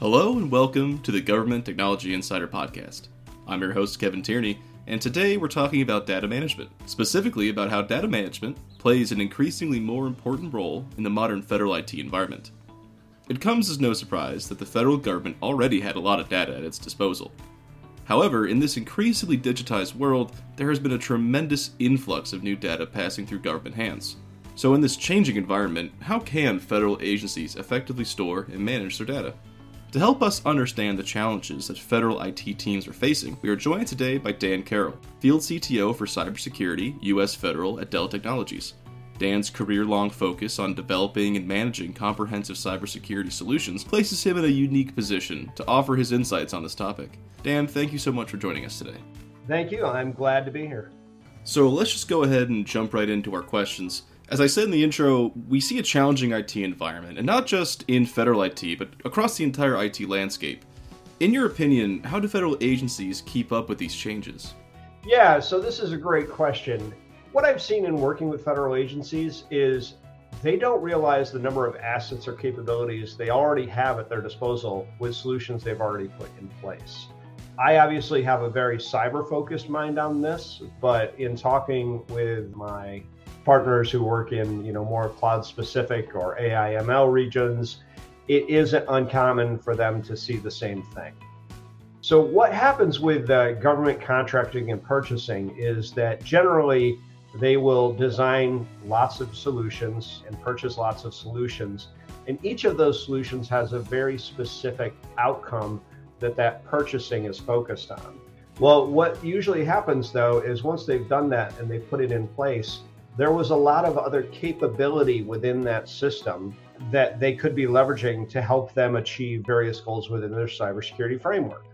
Hello and welcome to the Government Technology Insider Podcast. I'm your host, Kevin Tierney, and today we're talking about data management, specifically about how data management plays an increasingly more important role in the modern federal IT environment. It comes as no surprise that the federal government already had a lot of data at its disposal. However, in this increasingly digitized world, there has been a tremendous influx of new data passing through government hands. So, in this changing environment, how can federal agencies effectively store and manage their data? To help us understand the challenges that federal IT teams are facing, we are joined today by Dan Carroll, Field CTO for Cybersecurity, U.S. Federal at Dell Technologies. Dan's career long focus on developing and managing comprehensive cybersecurity solutions places him in a unique position to offer his insights on this topic. Dan, thank you so much for joining us today. Thank you. I'm glad to be here. So let's just go ahead and jump right into our questions. As I said in the intro, we see a challenging IT environment, and not just in federal IT, but across the entire IT landscape. In your opinion, how do federal agencies keep up with these changes? Yeah, so this is a great question. What I've seen in working with federal agencies is they don't realize the number of assets or capabilities they already have at their disposal with solutions they've already put in place. I obviously have a very cyber focused mind on this, but in talking with my partners who work in you know more cloud specific or AI ML regions, it isn't uncommon for them to see the same thing. So what happens with uh, government contracting and purchasing is that generally they will design lots of solutions and purchase lots of solutions, and each of those solutions has a very specific outcome that that purchasing is focused on. Well, what usually happens though is once they've done that and they put it in place, there was a lot of other capability within that system that they could be leveraging to help them achieve various goals within their cybersecurity framework.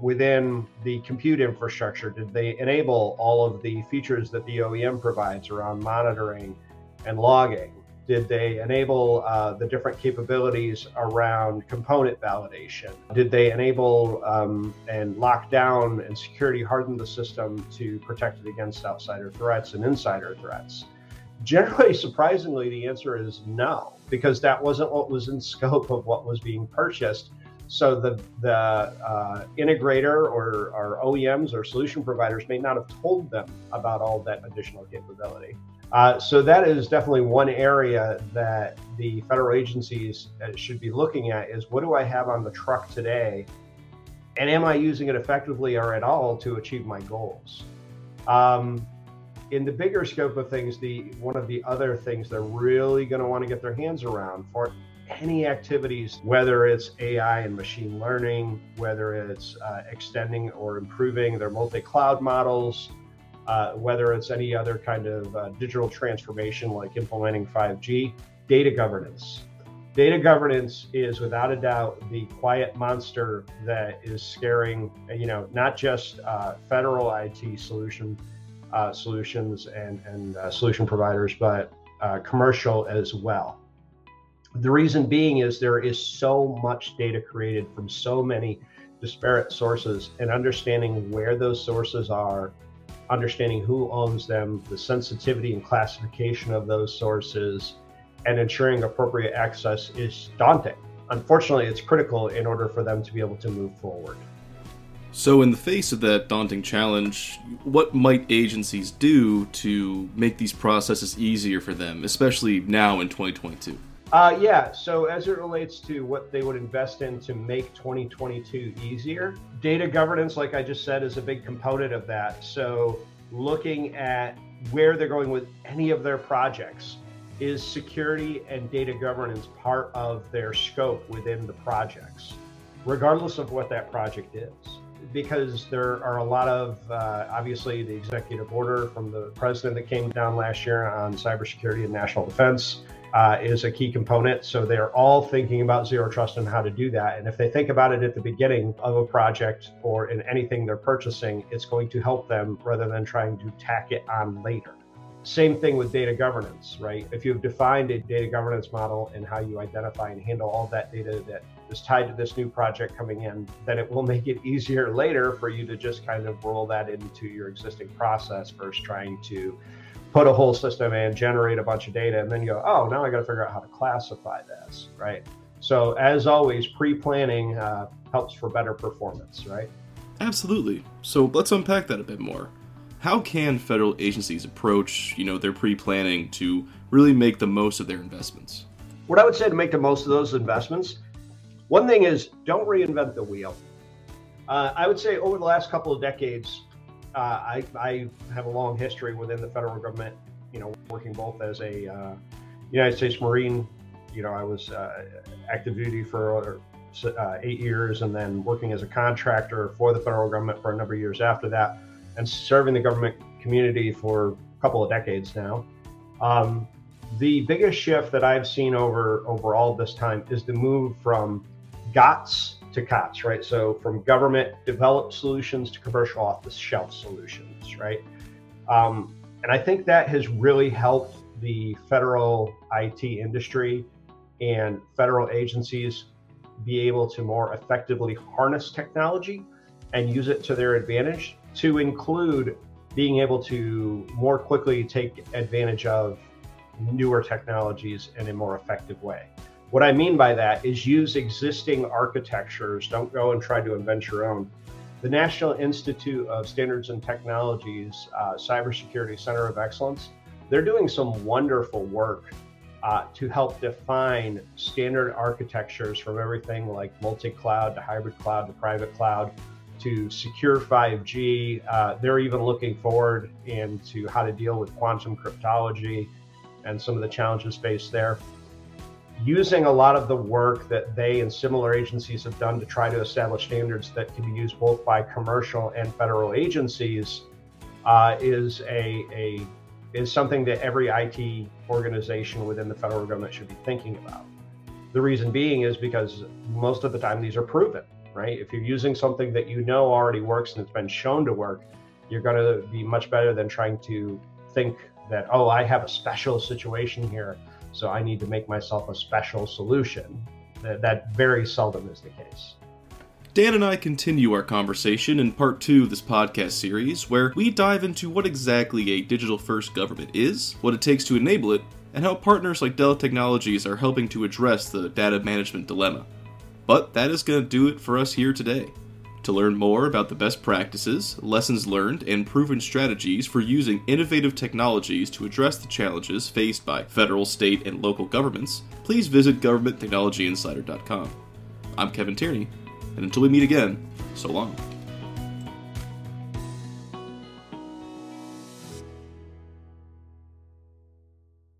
Within the compute infrastructure, did they enable all of the features that the OEM provides around monitoring and logging? Did they enable uh, the different capabilities around component validation? Did they enable um, and lock down and security harden the system to protect it against outsider threats and insider threats? Generally, surprisingly, the answer is no, because that wasn't what was in scope of what was being purchased. So the the uh, integrator or, or OEMs or solution providers may not have told them about all that additional capability. Uh, so that is definitely one area that the federal agencies uh, should be looking at is what do I have on the truck today, and am I using it effectively or at all to achieve my goals? Um, in the bigger scope of things, the one of the other things they're really going to want to get their hands around for any activities, whether it's AI and machine learning, whether it's uh, extending or improving their multi-cloud models, uh, whether it's any other kind of uh, digital transformation like implementing 5G, data governance. Data governance is without a doubt the quiet monster that is scaring, you know, not just uh, federal IT solution uh, solutions and, and uh, solution providers, but uh, commercial as well. The reason being is there is so much data created from so many disparate sources, and understanding where those sources are understanding who owns them, the sensitivity and classification of those sources, and ensuring appropriate access is daunting. Unfortunately, it's critical in order for them to be able to move forward. So, in the face of that daunting challenge, what might agencies do to make these processes easier for them, especially now in 2022? Uh, yeah, so as it relates to what they would invest in to make 2022 easier, data governance, like I just said, is a big component of that. So looking at where they're going with any of their projects, is security and data governance part of their scope within the projects, regardless of what that project is? Because there are a lot of, uh, obviously, the executive order from the president that came down last year on cybersecurity and national defense uh, is a key component. So they're all thinking about zero trust and how to do that. And if they think about it at the beginning of a project or in anything they're purchasing, it's going to help them rather than trying to tack it on later. Same thing with data governance, right? If you've defined a data governance model and how you identify and handle all that data that is tied to this new project coming in, then it will make it easier later for you to just kind of roll that into your existing process versus trying to put a whole system in, generate a bunch of data, and then you go, oh, now I got to figure out how to classify this, right? So, as always, pre planning uh, helps for better performance, right? Absolutely. So, let's unpack that a bit more. How can federal agencies approach, you know, their pre-planning to really make the most of their investments? What I would say to make the most of those investments, one thing is don't reinvent the wheel. Uh, I would say over the last couple of decades, uh, I, I, have a long history within the federal government. You know, working both as a uh, United States Marine. You know, I was uh, active duty for uh, eight years, and then working as a contractor for the federal government for a number of years after that, and serving the government community for a couple of decades now. Um, the biggest shift that I've seen over over all this time is the move from GOTS to COTS, right? So from government developed solutions to commercial off the shelf solutions, right? Um, and I think that has really helped the federal IT industry and federal agencies be able to more effectively harness technology and use it to their advantage, to include being able to more quickly take advantage of newer technologies in a more effective way. What I mean by that is use existing architectures, don't go and try to invent your own. The National Institute of Standards and Technologies uh, Cybersecurity Center of Excellence, they're doing some wonderful work uh, to help define standard architectures from everything like multi cloud to hybrid cloud to private cloud to secure 5G. Uh, they're even looking forward into how to deal with quantum cryptology and some of the challenges faced there. Using a lot of the work that they and similar agencies have done to try to establish standards that can be used both by commercial and federal agencies uh, is a, a is something that every IT organization within the federal government should be thinking about. The reason being is because most of the time these are proven, right? If you're using something that you know already works and it's been shown to work, you're going to be much better than trying to think that, oh, I have a special situation here, so I need to make myself a special solution. That, that very seldom is the case. Dan and I continue our conversation in part two of this podcast series, where we dive into what exactly a digital first government is, what it takes to enable it, and how partners like Dell Technologies are helping to address the data management dilemma. But that is going to do it for us here today. To learn more about the best practices, lessons learned, and proven strategies for using innovative technologies to address the challenges faced by federal, state, and local governments, please visit governmenttechnologyinsider.com. I'm Kevin Tierney, and until we meet again, so long.